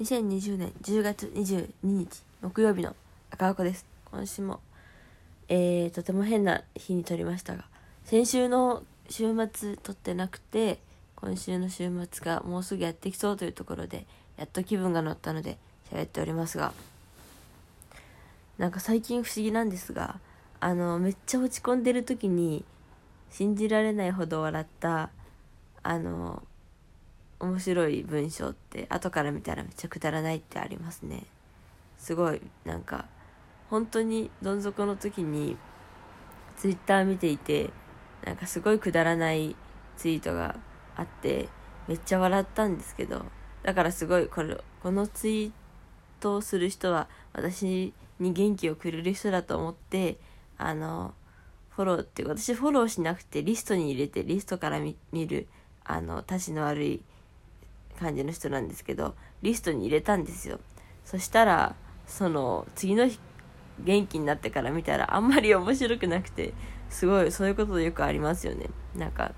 2020年10月22日木曜日の赤子です。今週も、えー、とても変な日に撮りましたが先週の週末撮ってなくて今週の週末がもうすぐやってきそうというところでやっと気分が乗ったので喋っておりますがなんか最近不思議なんですがあのめっちゃ落ち込んでる時に信じられないほど笑ったあの面白い文章って後から見たらめっちゃくだらないってありますね。すごいなんか本当にどん底の時にツイッター見ていてなんかすごいくだらないツイートがあってめっちゃ笑ったんですけどだからすごいこれこのツイートをする人は私に元気をくれる人だと思ってあのフォローっていうか私フォローしなくてリストに入れてリストから見るあのたちの悪い感じの人なんですけどリストに入れたんですよ。そしたらその次の日元気になってから見たらあんまり面白くなくてすごいそういうことよくありますよね。なんか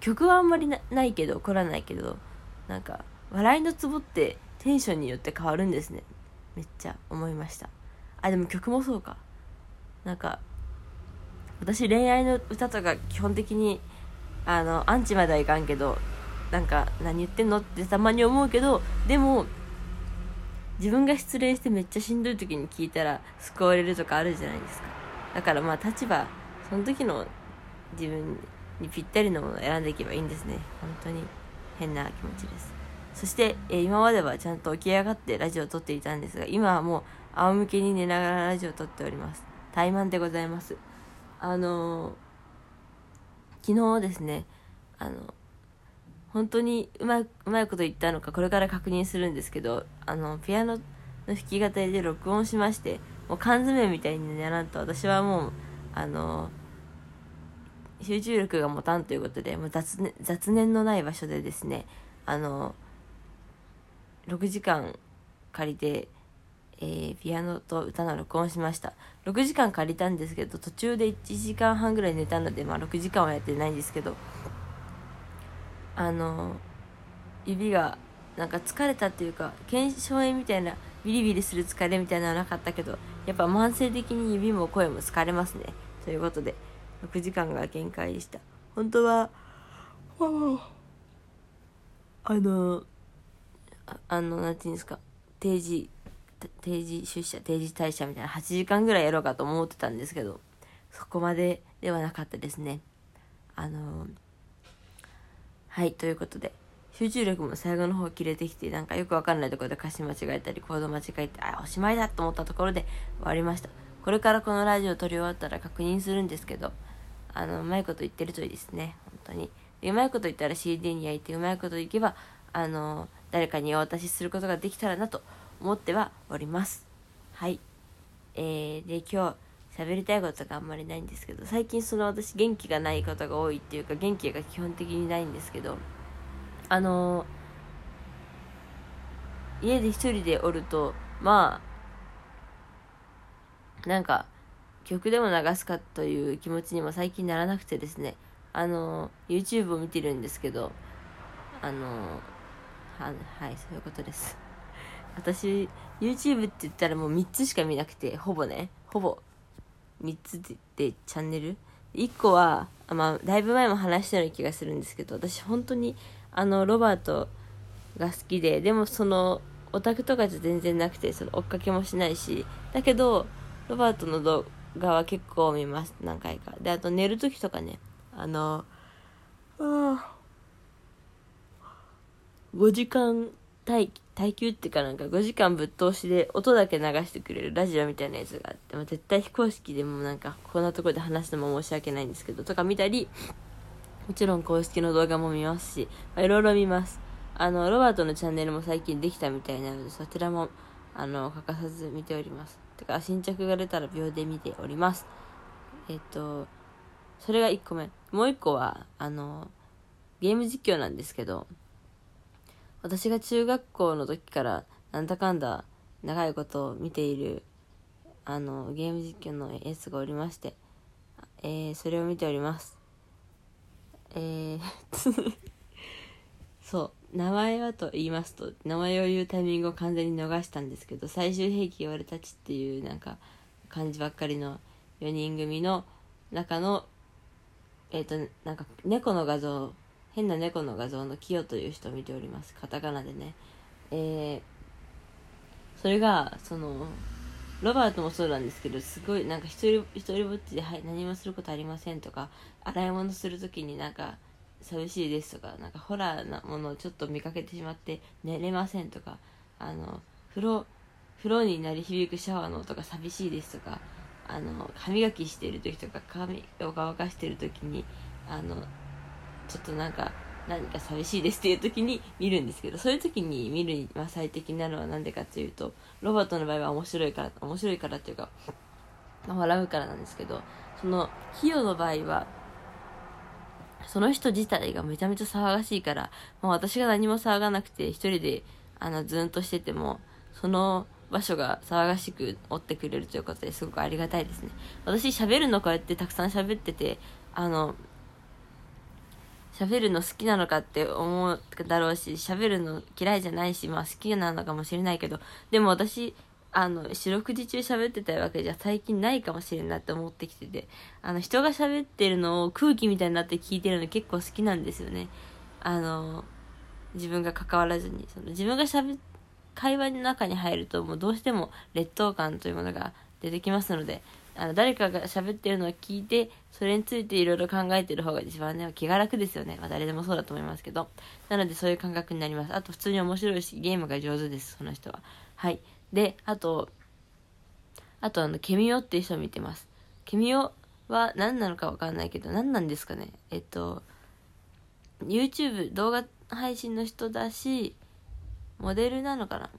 曲はあんまりないけど怒らないけどなんか笑いのツボってテンションによって変わるんですね。めっちゃ思いました。あでも曲もそうか。なんか私恋愛の歌とか基本的にあのアンチまではいかんけどなんか何言ってんのってたまに思うけどでも自分が失恋してめっちゃしんどい時に聞いたら救われるとかあるじゃないですか。だからまあ立場その時の自分にぴったりのものを選んでいけばいいんですね。本当に。変な気持ちです。そして、えー、今まではちゃんと起き上がってラジオを撮っていたんですが今はもう仰向けに寝ながらラジオを撮っております。怠慢でございます。あのー、昨日ですねあの本当にうまうまいこと言ったのかこれから確認するんですけどあのピアノの弾き語りで録音しましてもう缶詰みたいにならんと私はもうあの集中力が持たんということでもう雑,、雑念のない場所でですねあの6時間借りて、えー、ピアノと歌の録音しました。6時間借りたんですけど途中で1時間半ぐらい寝たので、まあ、6時間はやってないんですけどあの指がなんか疲れたっていうか腱鞘炎みたいなビリビリする疲れみたいなのはなかったけどやっぱ慢性的に指も声も疲れますね。ということで6時間が限界でした。本当はあのあの何て言うんですか定時定時出社定時退社みたいな8時間ぐらいやろうかと思ってたんですけどそこまでではなかったですね。あのはい、ということで、集中力も最後の方切れてきて、なんかよくわかんないところで歌詞間違えたり、コード間違えて、あ、おしまいだと思ったところで終わりました。これからこのラジオ撮り終わったら確認するんですけど、あの、うまいこと言ってるといいですね、本当に。うまいこと言ったら CD に焼いて、うまいこといけば、あの、誰かにお渡しすることができたらなと思ってはおります。はい。えー、で、今日、喋りたいことがあんまりないんですけど最近その私元気がないことが多いっていうか元気が基本的にないんですけどあの家で一人でおるとまあなんか曲でも流すかという気持ちにも最近ならなくてですねあの YouTube を見てるんですけどあのははいそういうことです。私 YouTube って言ったらもう3つしか見なくてほぼねほぼ。3つでチャンネル？1個は、まあ、だいぶ前も話したような気がするんですけど私本当にあのロバートが好きででもそのオタクとかじゃ全然なくてその追っかけもしないしだけどロバートの動画は結構見ます何回か。であと寝る時とかねあのあ5時間待機耐久っていうかなんか5時間ぶっ通しで音だけ流してくれるラジオみたいなやつがあって、まあ、絶対非公式でもなんかこんなところで話すのも申し訳ないんですけどとか見たりもちろん公式の動画も見ますし、いろいろ見ます。あのロバートのチャンネルも最近できたみたいなのでそちらもあの欠かさず見ております。てか新着が出たら秒で見ております。えっとそれが1個目。もう1個はあのゲーム実況なんですけど私が中学校の時からなんだかんだ長いことを見ているあのゲーム実況のやつがおりまして、えー、それを見ております。えー そう名前はと言いますと名前を言うタイミングを完全に逃したんですけど最終兵器俺たちっていうなんか感じばっかりの4人組の中のえっ、ー、となんか猫の画像変な猫の画像のキヨという人を見ております。カタカナでね。えー、それがそのロバートもそうなんですけどすごいなんか一人一人ぼっちで、はい、何もすることありませんとか洗い物する時になんか寂しいですとかなんかホラーなものをちょっと見かけてしまって寝れませんとかあの風呂風呂に鳴り響くシャワーの音が寂しいですとかあの歯磨きしてる時とか髪を乾かしてる時にあのちょっとなんか何か寂しいですっていう時に見るんですけどそういう時に見るには最適なのは何でかというとロバートの場合は面白いから面白いからっていうか笑うからなんですけどそのヒヨの場合はその人自体がめちゃめちゃ騒がしいから、もう私が何も騒がなくて一人であのずんとしてても、その場所が騒がしく追ってくれるということですごくありがたいですね。私喋るのこうやってたくさん喋ってて、あの、喋るの好きなのかって思うだろうし、喋るの嫌いじゃないし、まあ好きなのかもしれないけど、でも私、あの、四六時中喋ってたわけじゃ最近ないかもしれんなって思ってきてて、あの、人が喋ってるのを空気みたいになって聞いてるの結構好きなんですよね。あの、自分が関わらずに。その自分が喋、会話の中に入るともうどうしても劣等感というものが出てきますので、あの、誰かが喋ってるのを聞いて、それについていろいろ考えてる方が一番ね、気が楽ですよね。まあ誰でもそうだと思いますけど。なのでそういう感覚になります。あと普通に面白いし、ゲームが上手です、その人は。はい。で、あと、あとあの、ケミオっていう人を見てます。ケミオは何なのかわかんないけど、何なんですかね。えっと、YouTube 動画配信の人だし、モデルなのかな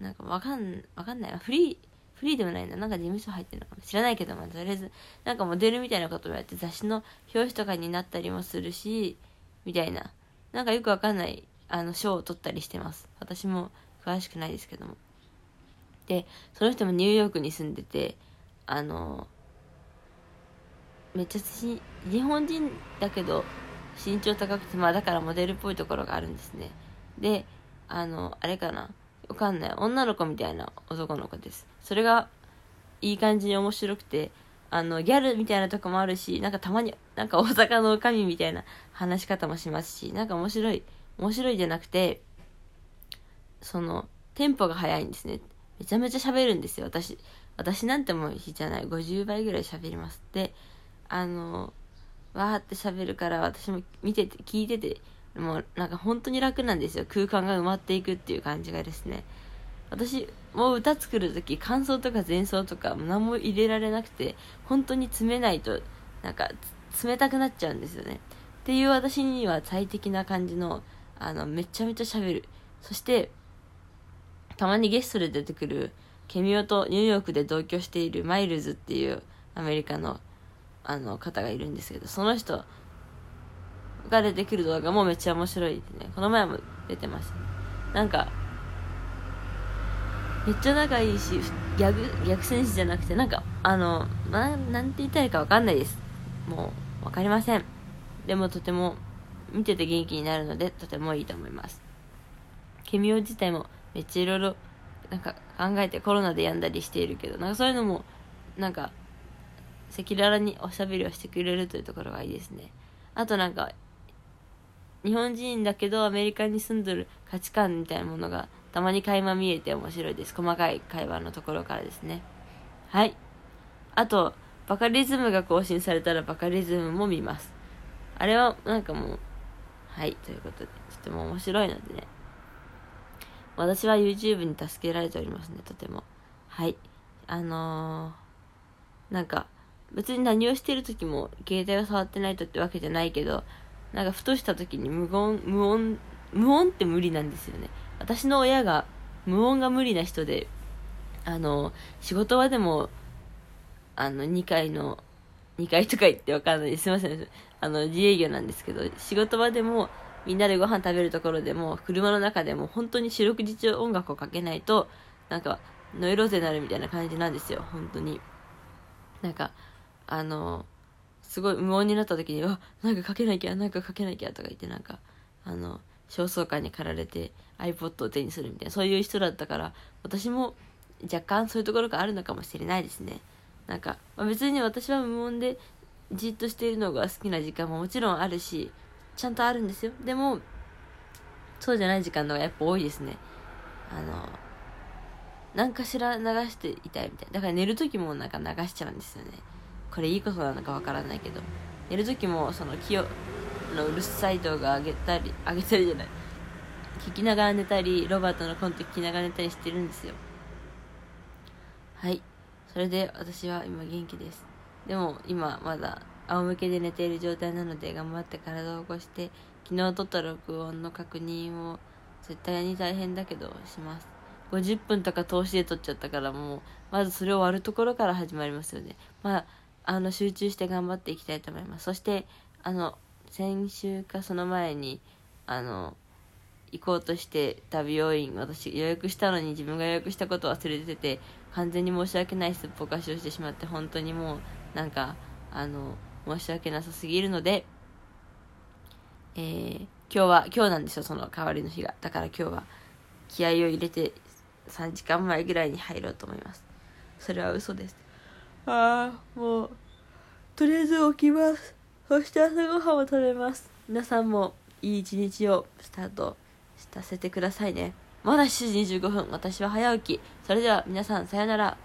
なんかわかん、わかんない。フリー、フリーでもないな。なんか事務所入ってるのかも知らないけど、まあ、とりあえず、なんかモデルみたいなことをやって雑誌の表紙とかになったりもするし、みたいな。なんかよくわかんない、あの、賞を取ったりしてます。私も詳しくないですけども。でその人もニューヨークに住んでてあのめっちゃし日本人だけど身長高くてまあだからモデルっぽいところがあるんですねであのあれかなわかんない女の子みたいな男の子ですそれがいい感じに面白くてあのギャルみたいなとこもあるしなんかたまになんか大阪の女将みたいな話し方もしますしなんか面白い面白いじゃなくてそのテンポが速いんですねめちゃめちゃ喋るんですよ、私。私なんてもういいじゃない。50倍ぐらい喋ります。で、あの、わーって喋るから私も見てて、聞いてて、もうなんか本当に楽なんですよ。空間が埋まっていくっていう感じがですね。私もう歌作る時感想とか前奏とか何も入れられなくて本当に詰めないとなんか冷たくなっちゃうんですよね。っていう私には最適な感じのあのめちゃめちゃ喋る。そしてたまにゲストで出てくるケミオとニューヨークで同居しているマイルズっていうアメリカのあの方がいるんですけど、その人が出てくる動画もめっちゃ面白いですね。この前も出てました、なんか、めっちゃ仲いいし、逆、逆戦士じゃなくて、なんか、あの、ななんて言いたいかわかんないです。もう、わかりません。でもとても、見てて元気になるので、とてもいいと思います。ケミオ自体もめっちゃいろいろなんか考えてコロナで病んだりしているけどなんかそういうのもなんか赤裸々におしゃべりをしてくれるというところがいいですねあとなんか日本人だけどアメリカに住んでる価値観みたいなものがたまに垣間見えて面白いです細かい会話のところからですねはいあとバカリズムが更新されたらバカリズムも見ますあれはなんかもうはいということでとても面白いのでね私は YouTube に助けられておりますね、とても。はい。あのー、なんか、別に何をしてる時も携帯を触ってないとってわけじゃないけど、なんかふとした時に無言、無音、無音って無理なんですよね。私の親が無音が無理な人で、あの、仕事場でも、あの、2階の、2階とか言ってわかんないです。すいません。あの、自営業なんですけど、仕事場でも、みんなでご飯食べるところでも、車の中でも、本当に四六時中音楽をかけないと、なんか、ノイローゼになるみたいな感じなんですよ、本当に。なんか、あの、すごい無音になった時に、わ、なんかかけなきゃ、なんかかけなきゃとか言って、なんか、あの、焦燥感に駆られて iPod を手にするみたいなそういう人だったから私も若干そういうところがあるのかもしれないですね。なんか、まあ、別に私は無音でじっとしているのが好きな時間ももちろんあるしちゃんとあるんですよ。でもそうじゃない時間の方がやっぱ多いですね。あの何かしら流していたいみたいだから寝る時もなんか流しちゃうんですよね。これいいことなのかわからないけど。寝る時もその気をのうるさい動画上げたり上げたりじゃない。聞きながら寝たりロバートのコント聞きながら寝たりしてるんですよ。はい。それで私は今元気です。でも今まだ仰向けで寝ている状態なので頑張って体を起こして昨日撮った録音の確認を絶対に大変だけどします。50分とか通しで撮っちゃったからもうまずそれを割るところから始まりますよね。まああの集中して頑張っていきたいと思います。そしてあの先週かその前にあの行こうとしてた美容院私予約したのに自分が予約したことを忘れてて完全に申し訳ないすっぽかしをしてしまって本当にもうなんかあの申し訳なさすぎるのでえー、今日は今日なんですよその代わりの日が。だから今日は気合を入れて3時間前ぐらいに入ろうと思います。それは嘘です。ああもうとりあえず起きます。そして朝ごはんを食べます。皆さんもいい一日をスタートさせてくださいね。まだ7時25分。私は早起き。それでは皆さんさようなら。